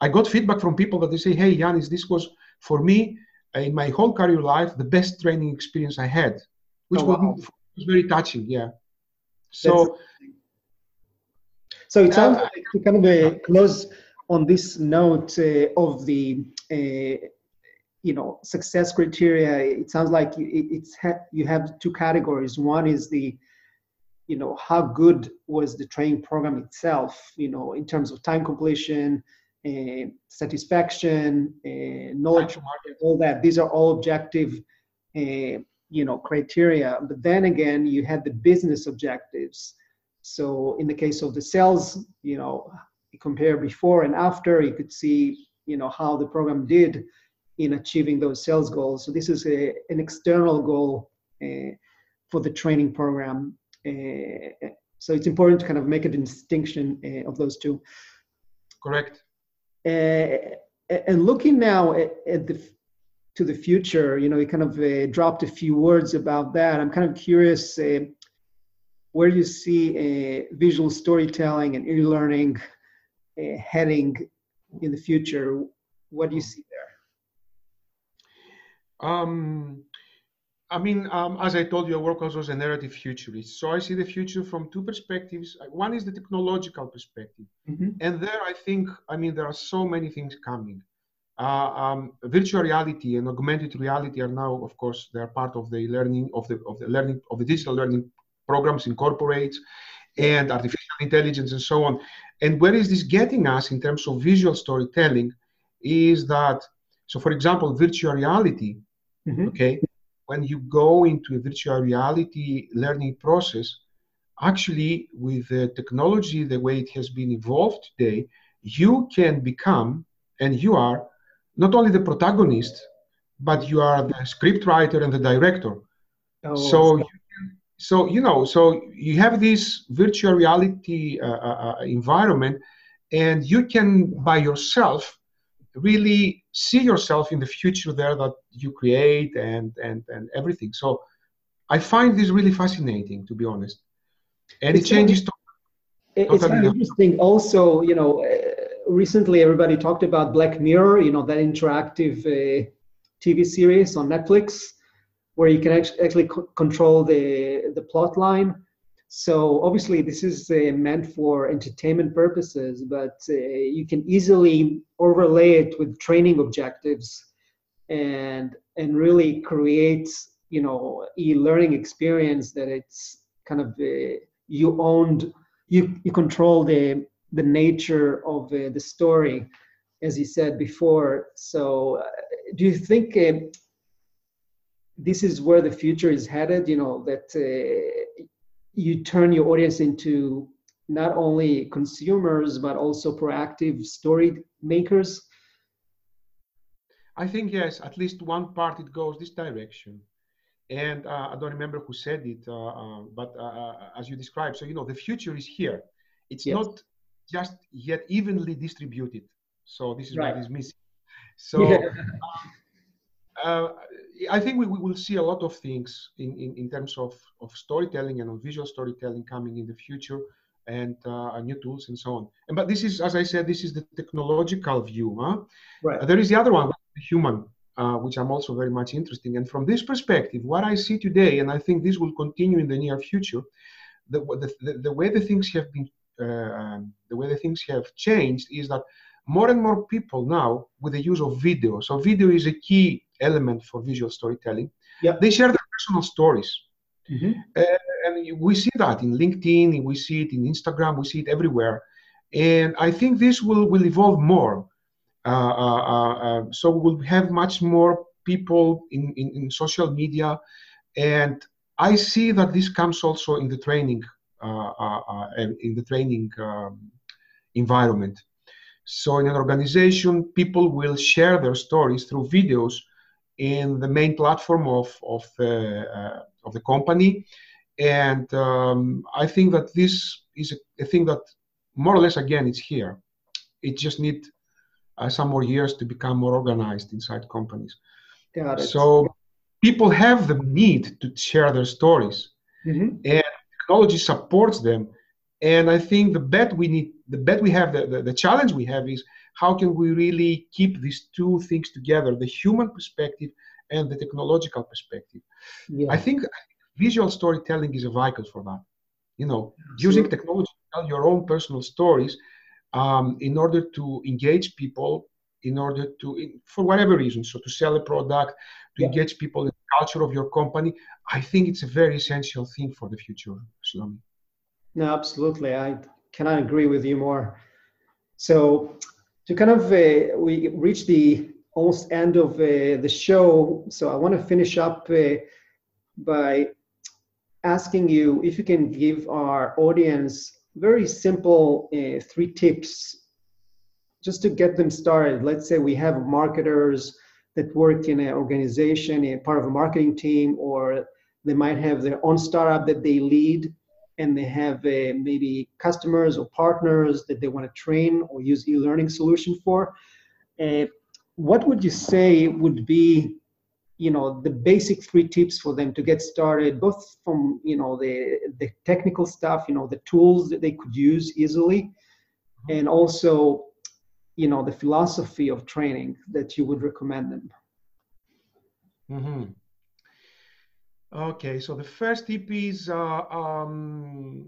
I got feedback from people that they say, "Hey, Yanis, this was for me uh, in my whole career life the best training experience I had," which Oh, was, wow. was very touching. Yeah. So So it sounds Uh, like to kind of uh, close on this note uh, of the, uh, you know, success criteria. It sounds like it's ha- you have two categories. One is the, you know, how good was the training program itself, you know, in terms of time completion, uh, satisfaction, uh, knowledge market. all that. These are all objective, uh, you know, criteria. But then again, you had the business objectives. So in the case of the sales, you know, you compare before and after, you could see, you know, how the program did in achieving those sales goals. So this is a, an external goal uh, for the training program. Uh, so it's important to kind of make a distinction uh, of those two. correct. Uh, and looking now at, at the to the future, you know, you kind of uh, dropped a few words about that. I'm kind of curious uh, where you see visual storytelling and e-learning heading in the future. What do you see? Um, I mean, um, as I told you, I work also as a narrative futurist. So I see the future from two perspectives. One is the technological perspective. And there, I think, I mean, there are so many things coming. uh, um, virtual reality and augmented reality are now, of course, they are part of the learning of the of the learning of the digital learning programs in corporates and artificial intelligence and so on. And where is this getting us in terms of visual storytelling? Is that so? For example, virtual reality. Mm-hmm. Okay, when you go into a virtual reality learning process, actually with the technology the way it has been evolved today, you can become and you are not only the protagonist, but you are the script writer and the director. Oh, so, you, so you know, so you have this virtual reality uh, uh, uh, environment, and you can by yourself really see yourself in the future there that you create and and and everything. So, I find this really fascinating, to be honest, and it's it changes. Totally, it's of interesting. Also, you know recently everybody talked about Black Mirror, you know, that interactive uh, TV series on Netflix where you can actually co- control the, the plot line. So obviously this is uh, meant for entertainment purposes, but uh, you can easily overlay it with training objectives and and really create you know e-learning experience that it's kind of uh, you owned you you control the the nature of uh, the story, as you said before. So, uh, do you think uh, this is where the future is headed? You know that you turn your audience into not only consumers but also proactive story makers. I think yes. At least one part it goes this direction and uh, I don't remember who said it, uh, uh, but as you described, so you know the future is here. It's yes. not just yet evenly distributed. So this is right. what is missing. [LAUGHS] So yeah. Uh, I think we, we, will see a lot of things in, in, in, terms of, of storytelling and of visual storytelling coming in the future and uh, new tools and so on. And, but this is, as I said, this is the technological view. Huh? Right. There is the other one, the human, uh, which I'm also very much interested in. And from this perspective, what I see today, and I think this will continue in the near future, the, the, the way the things have been uh, the way the things have changed is that more and more people now with the use of video so video is a key element for visual storytelling yeah. they share their personal stories mm-hmm. uh, and we see that in linkedin we see it in instagram we see it everywhere and i think this will, will evolve more uh, uh, uh, uh so we'll have much more people in, in, in, social media and i see that this comes also in the training uh, in the training um, environment. So in an organization, people will share their stories through videos in the main platform of, of, the, uh, of the company. And um, I think that this is a, a, thing that more or less, again, it's here. It just needs uh, some more years to become more organized inside companies. So people have the need to share their stories. Mm-hmm. And technology supports them. And I think the bet we need, the bet we have, the, the, the challenge we have is how can we really keep these two things together, the human perspective and the technological perspective. Yeah. I think visual storytelling is a vehicle for that. You know, Absolutely. using technology to tell your own personal stories um, in order to engage people, in order to, in, for whatever reason, so to sell a product, to yeah. engage people in the culture of your company. I think it's a very essential thing for the future, Shlomi. No, absolutely. I cannot agree with you more. So, to kind of, uh, we reach the almost end of uh, the show. So, I want to finish up uh, by asking you if you can give our audience very simple uh, three tips just to get them started. Let's say we have marketers that work in an organization, a part of a marketing team, or they might have their own startup that they lead, and they have uh, maybe customers or partners that they want to train or use e-learning solution for. Uh, what would you say would be, you know, the basic three tips for them to get started, both from you know the the technical stuff, you know, the tools that they could use easily, and also you know the philosophy of training that you would recommend them mm-hmm. Okay so the first tip is uh, um,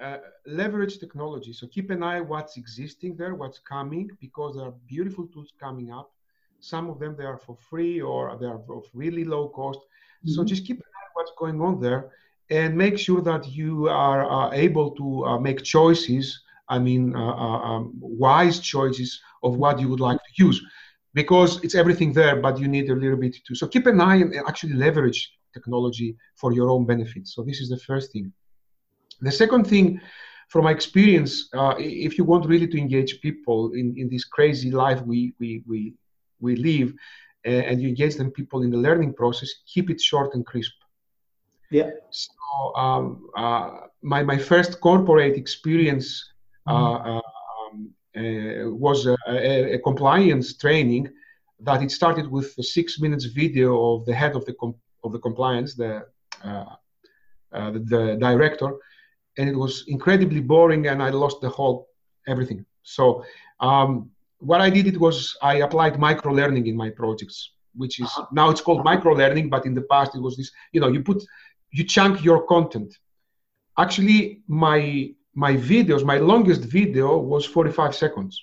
uh, leverage technology so keep an eye what's existing there what's coming because there are beautiful tools coming up Some of them they are for free or they are of really low cost. Mm-hmm. So just keep an eye what's going on there and make sure that you are uh, able to uh, make choices. I mean, uh, uh, um, wise choices of what you would like to use, because it's everything there, but you need a little bit to. So keep an eye and actually leverage technology for your own benefit. So this is the first thing. The second thing, from my experience, uh, if you want really to engage people in, in this crazy life we we we we live, uh, and you engage them people in the learning process, keep it short and crisp. Yeah. So um, uh, my my first corporate experience um, uh, was a, a, a, compliance training that it started with a six minutes video of the head of the com- of the compliance, the, uh, uh, the the director, and it was incredibly boring, and I lost the whole everything. So um, what I did it was I applied micro learning in my projects, which is uh-huh. now it's called micro learning, but in the past it was this. You know, you put you chunk your content. Actually, my my videos, my longest video was 45 seconds.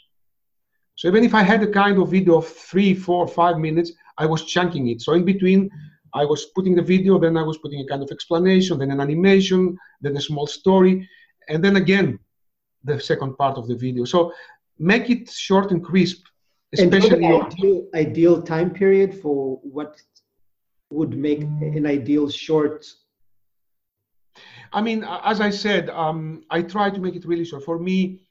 So even if I had a kind of video of three, four, five minutes, I was chunking it. So in between, I was putting the video, then I was putting a kind of explanation, then an animation, then a small story, and then again the second part of the video. So make it short and crisp, especially and ideal, ideal time period for what would make an ideal short I mean, as I said, um, I try to make it really short. For me,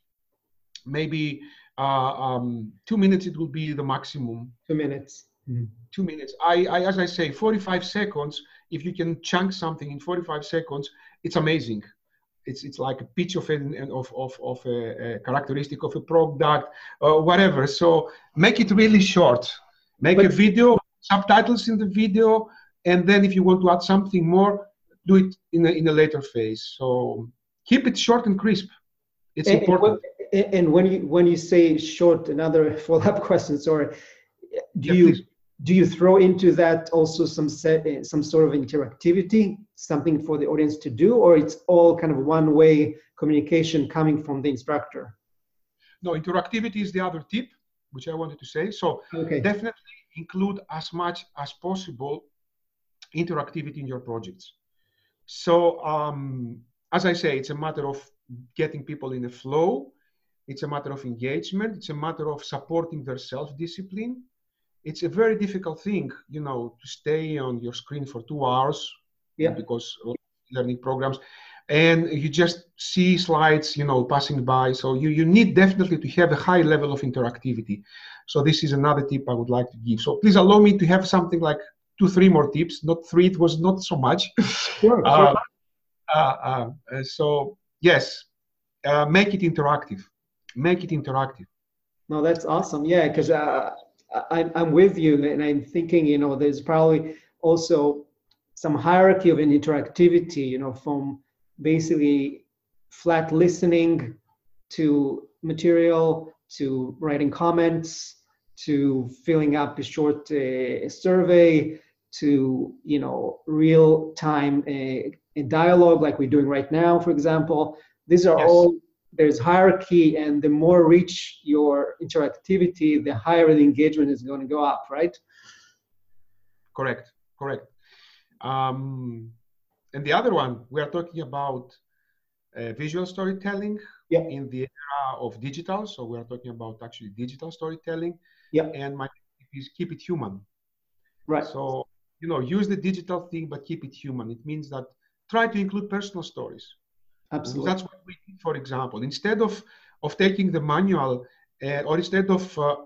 maybe uh, um, two minutes it will be the maximum. Two minutes. Mm-hmm. Two minutes. I, I, as I say, 45 seconds. If you can chunk something in 45 seconds, it's amazing. It's, it's like a pitch of an of, of, of a, a characteristic of a product, uh, whatever. So make it really short. Make but, a video, subtitles in the video, and then if you want to add something more, do it in a, in a later phase. So keep it short and crisp. It's and, important. And when you when you say short, another [LAUGHS] follow-up question. Sorry, do yeah, you please. Do you throw into that also some set, some sort of interactivity, something for the audience to do, or it's all kind of one-way communication coming from the instructor? No, interactivity is the other tip, which I wanted to say. So okay. definitely include as much as possible interactivity in your projects. So, um, as I say, it's a matter of getting people in a flow. It's a matter of engagement. It's a matter of supporting their self-discipline. It's a very difficult thing, you know, to stay on your screen for two hours yeah. because learning programs and you just see slides you know passing by so you, you need definitely to have a high level of interactivity so this is another tip i would like to give so please allow me to have something like two, three more tips. Not three, it was not so much. [LAUGHS] Sure, uh, uh, uh, so yes, uh, make it interactive. Make it interactive. No, that's awesome. Yeah, because uh, I, I'm with you, and I'm thinking, you know, there's probably also some hierarchy of an interactivity, you know, from basically flat listening to material to writing comments to filling up a short uh, survey to you know real time uh, dialogue like we're doing right now for example these are yes. all there's hierarchy and the more rich your interactivity the higher the engagement is going to go up right? Correct correct. Um, and the other one we are talking about uh, visual storytelling yeah. in the era of digital. So we are talking about actually digital storytelling. Yeah. and my is keep it human. Right. So you know use the digital thing but keep it human. It means that try to include personal stories absolutely. That's what we did for example. Instead of of taking the manual uh, or instead of uh,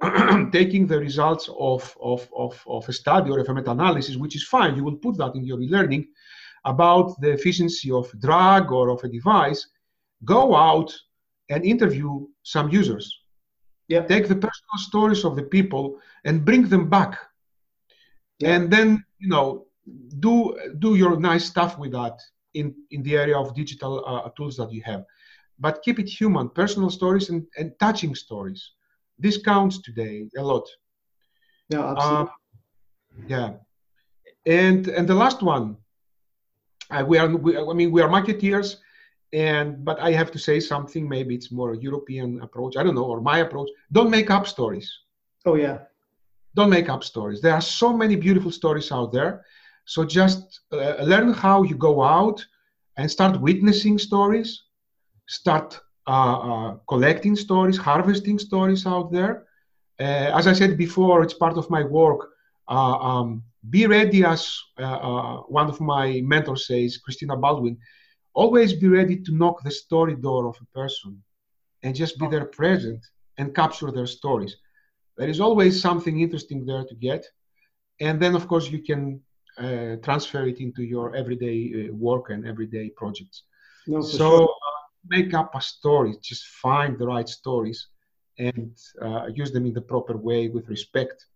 [CLEARS THROAT] taking the results of, of, of, of a study or of a meta-analysis which is fine you will put that in your e-learning about the efficiency of a drug or of a device go out and interview some users. Yeah. take the personal stories of the people and bring them back. Yeah. and then you know do do your nice stuff with that in in the area of digital uh, tools that you have. But keep it human personal stories and, and touching stories. This counts today a lot. Yeah absolutely. Uh, yeah. And and the last one uh, we are we, i mean we are marketeers and but i have to say something maybe it's more a european approach i don't know or my approach. Don't make up stories. Oh yeah. Don't make up stories. There are so many beautiful stories out there. So just uh, learn how you go out and start witnessing stories, start uh, uh, collecting stories, harvesting stories out there. Uh, as I said before, it's part of my work. Uh, um, be ready, as uh, one of my mentors says, Christina Baldwin, always be ready to knock the story door of a person and just be there present and capture their stories. There is always something interesting there to get. And then, of course, you can uh, transfer it into your everyday uh, work and everyday projects. No, so sure. uh, make up a story, just find the right stories and uh, use them in the proper way with respect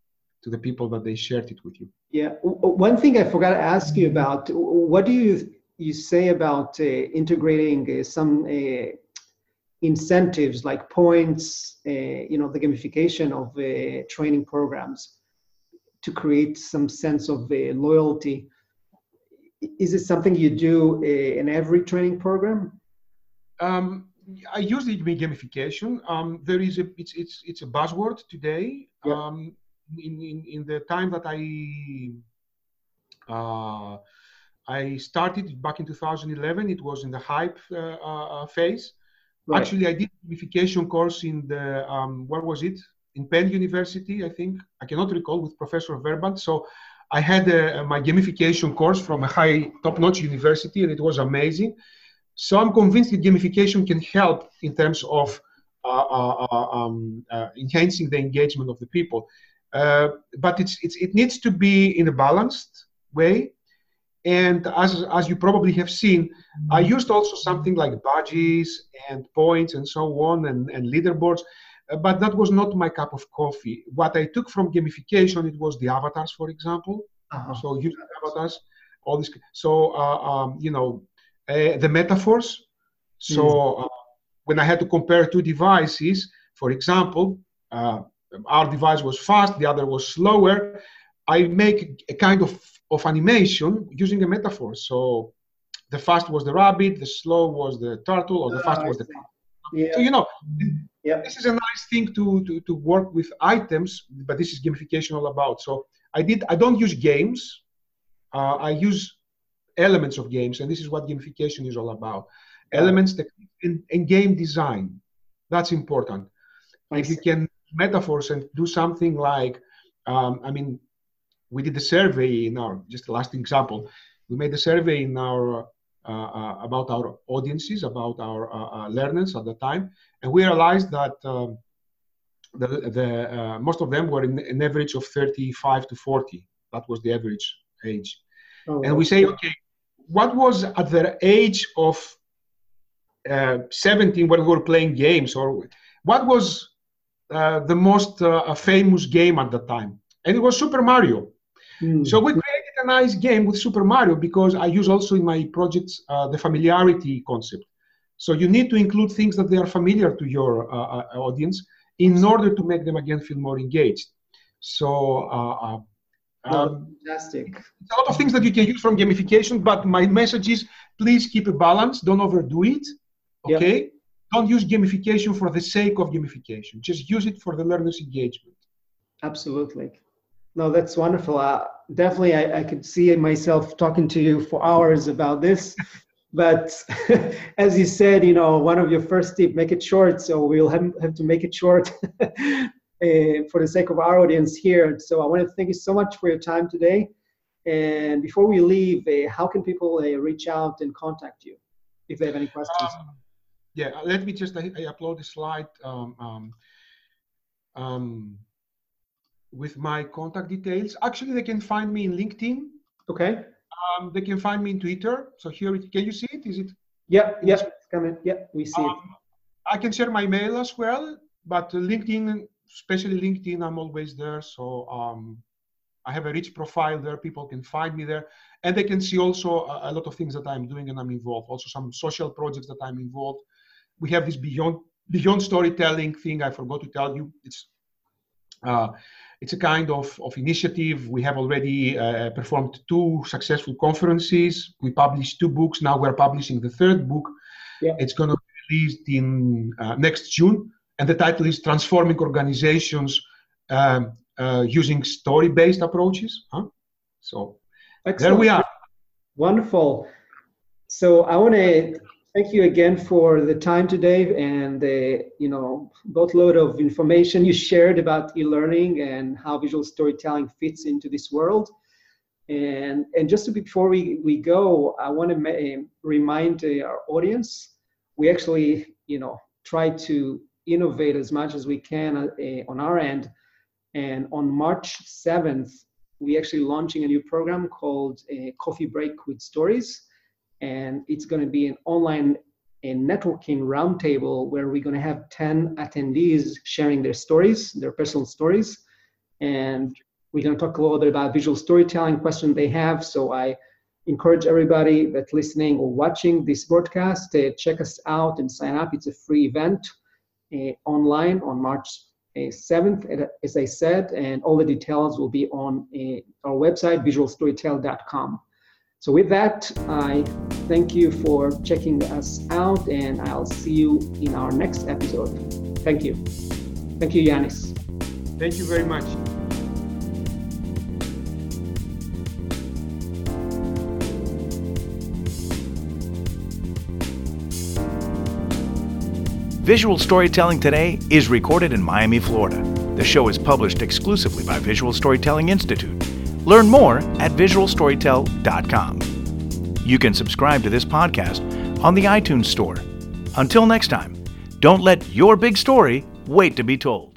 to the people that they shared it with you. Yeah, one thing I forgot to ask you about, what do you you say about uh, integrating uh, some incentives like points, uh, you know, the gamification of uh, training programs to create some sense of uh, loyalty. Is it something you do in every training program? Um, I use the gamification. Um, there is a it's it's it's a buzzword today. Yeah. Um, in, in in the time that I uh, I started back in 2011, it was in the hype uh, uh, phase. Right. Actually, I did gamification course in the um, where was it? In Penn University, I think. I cannot recall with Professor Werbach. So I had uh, my gamification course from a high top-notch university, and it was amazing. So I'm convinced that gamification can help in terms of uh, uh, uh um, uh, enhancing the engagement of the people. Uh, but it's, it's, it needs to be in a balanced way. And as, as you probably have seen, I used also something like badges and points and so on and, and leaderboards, but that was not my cup of coffee. What I took from gamification, it was the avatars, for example. Uh-huh. So using avatars, all this. So, uh, um, you know, uh, the metaphors. So mm. uh, when I had to compare two devices, for example, uh, our device was fast, the other was slower. I make a kind of of animation using a metaphor. So the fast was the rabbit, the slow was the turtle, or the fast uh, was the. Yeah. So you know, yeah. this is a nice thing to, to to work with items, but this is gamification all about. So I did. I don't use games. Uh, I use elements of games, and this is what gamification is all about. Elements that in, in game design, that's important. I if see. you can metaphors and do something like, um, I mean, we did a survey in our just the last example we made a survey in our about our audiences about our uh, uh learners at the time. And we realized that um, the, the uh, most of them were in an average of 35 to 40 that was the average age. Oh, and we say okay what was at the age of uh, 17 when we were playing games? Or what was the most famous game at the time? And it was super mario. Mm. So we nice game with Super Mario because I use also in my projects uh, the familiarity concept. So you need to include things that they are familiar to your uh, uh audience in order to make them again feel more engaged. So uh, uh, um, fantastic. A lot of things that you can use from gamification, but my message is please keep a balance. Don't overdo it. Okay. Yep. Don't use gamification for the sake of gamification. Just use it for the learner's engagement. Absolutely. No, that's wonderful. Uh, definitely, I, I could see myself talking to you for hours about this. but [LAUGHS] as you said, you know, one of your first tips, make it short. So we'll have, have to make it short uh, [LAUGHS] for the sake of our audience here. So I want to thank you so much for your time today. And before we leave, uh, how can people uh, reach out and contact you if they have any questions? Um, yeah, let me just I, I upload the slide. Um, um, um with my contact details. Actually, they can find me in LinkedIn. Okay. Um, they can find me in Twitter. So here, it, can you see it? Is it? Yeah, yeah, it's coming. Yeah, we see um, it. I can share my mail as well, but LinkedIn, especially LinkedIn, I'm always there. So um, I have a rich profile there. People can find me there, and they can see also a, a, lot of things that I'm doing and I'm involved. Also, some social projects that I'm involved. We have this beyond beyond storytelling thing. I forgot to tell you. It's uh, it's a kind of, of initiative. We have already uh, performed two successful conferences. We published two books. Now we're publishing the third book. Yeah. It's going to be released in uh, next June. And the title is Transforming Organizations um, uh, using story-based approaches. Huh? So Excellent. there we are. Wonderful. So I want to thank you again for the time today and the you know boatload of information you shared about e-learning and how visual storytelling fits into this world. And and just before we, we go, I want to ma- remind uh, our audience we actually you know try to innovate as much as we can uh, on our end. And on March 7th, we actually launching a new program called uh, Coffee Break with Stories. And it's going to be an online a networking roundtable where we're going to have 10 attendees sharing their stories, their personal stories. And we're going to talk a little bit about visual storytelling questions they have. So I encourage everybody that's listening or watching this broadcast to check us out and sign up. It's a free event uh, online on March uh, 7th, as I said, and all the details will be on our website, visualstorytell.com. So with that, I thank you for checking us out, and I'll see you in our next episode. Thank you. Thank you, Yanis. Thank you very much. Visual Storytelling Today is recorded in Miami, Florida. The show is published exclusively by Visual Storytelling Institute. Learn more at visualstorytell.com. You can subscribe to this podcast on the iTunes Store. Until next time, don't let your big story wait to be told.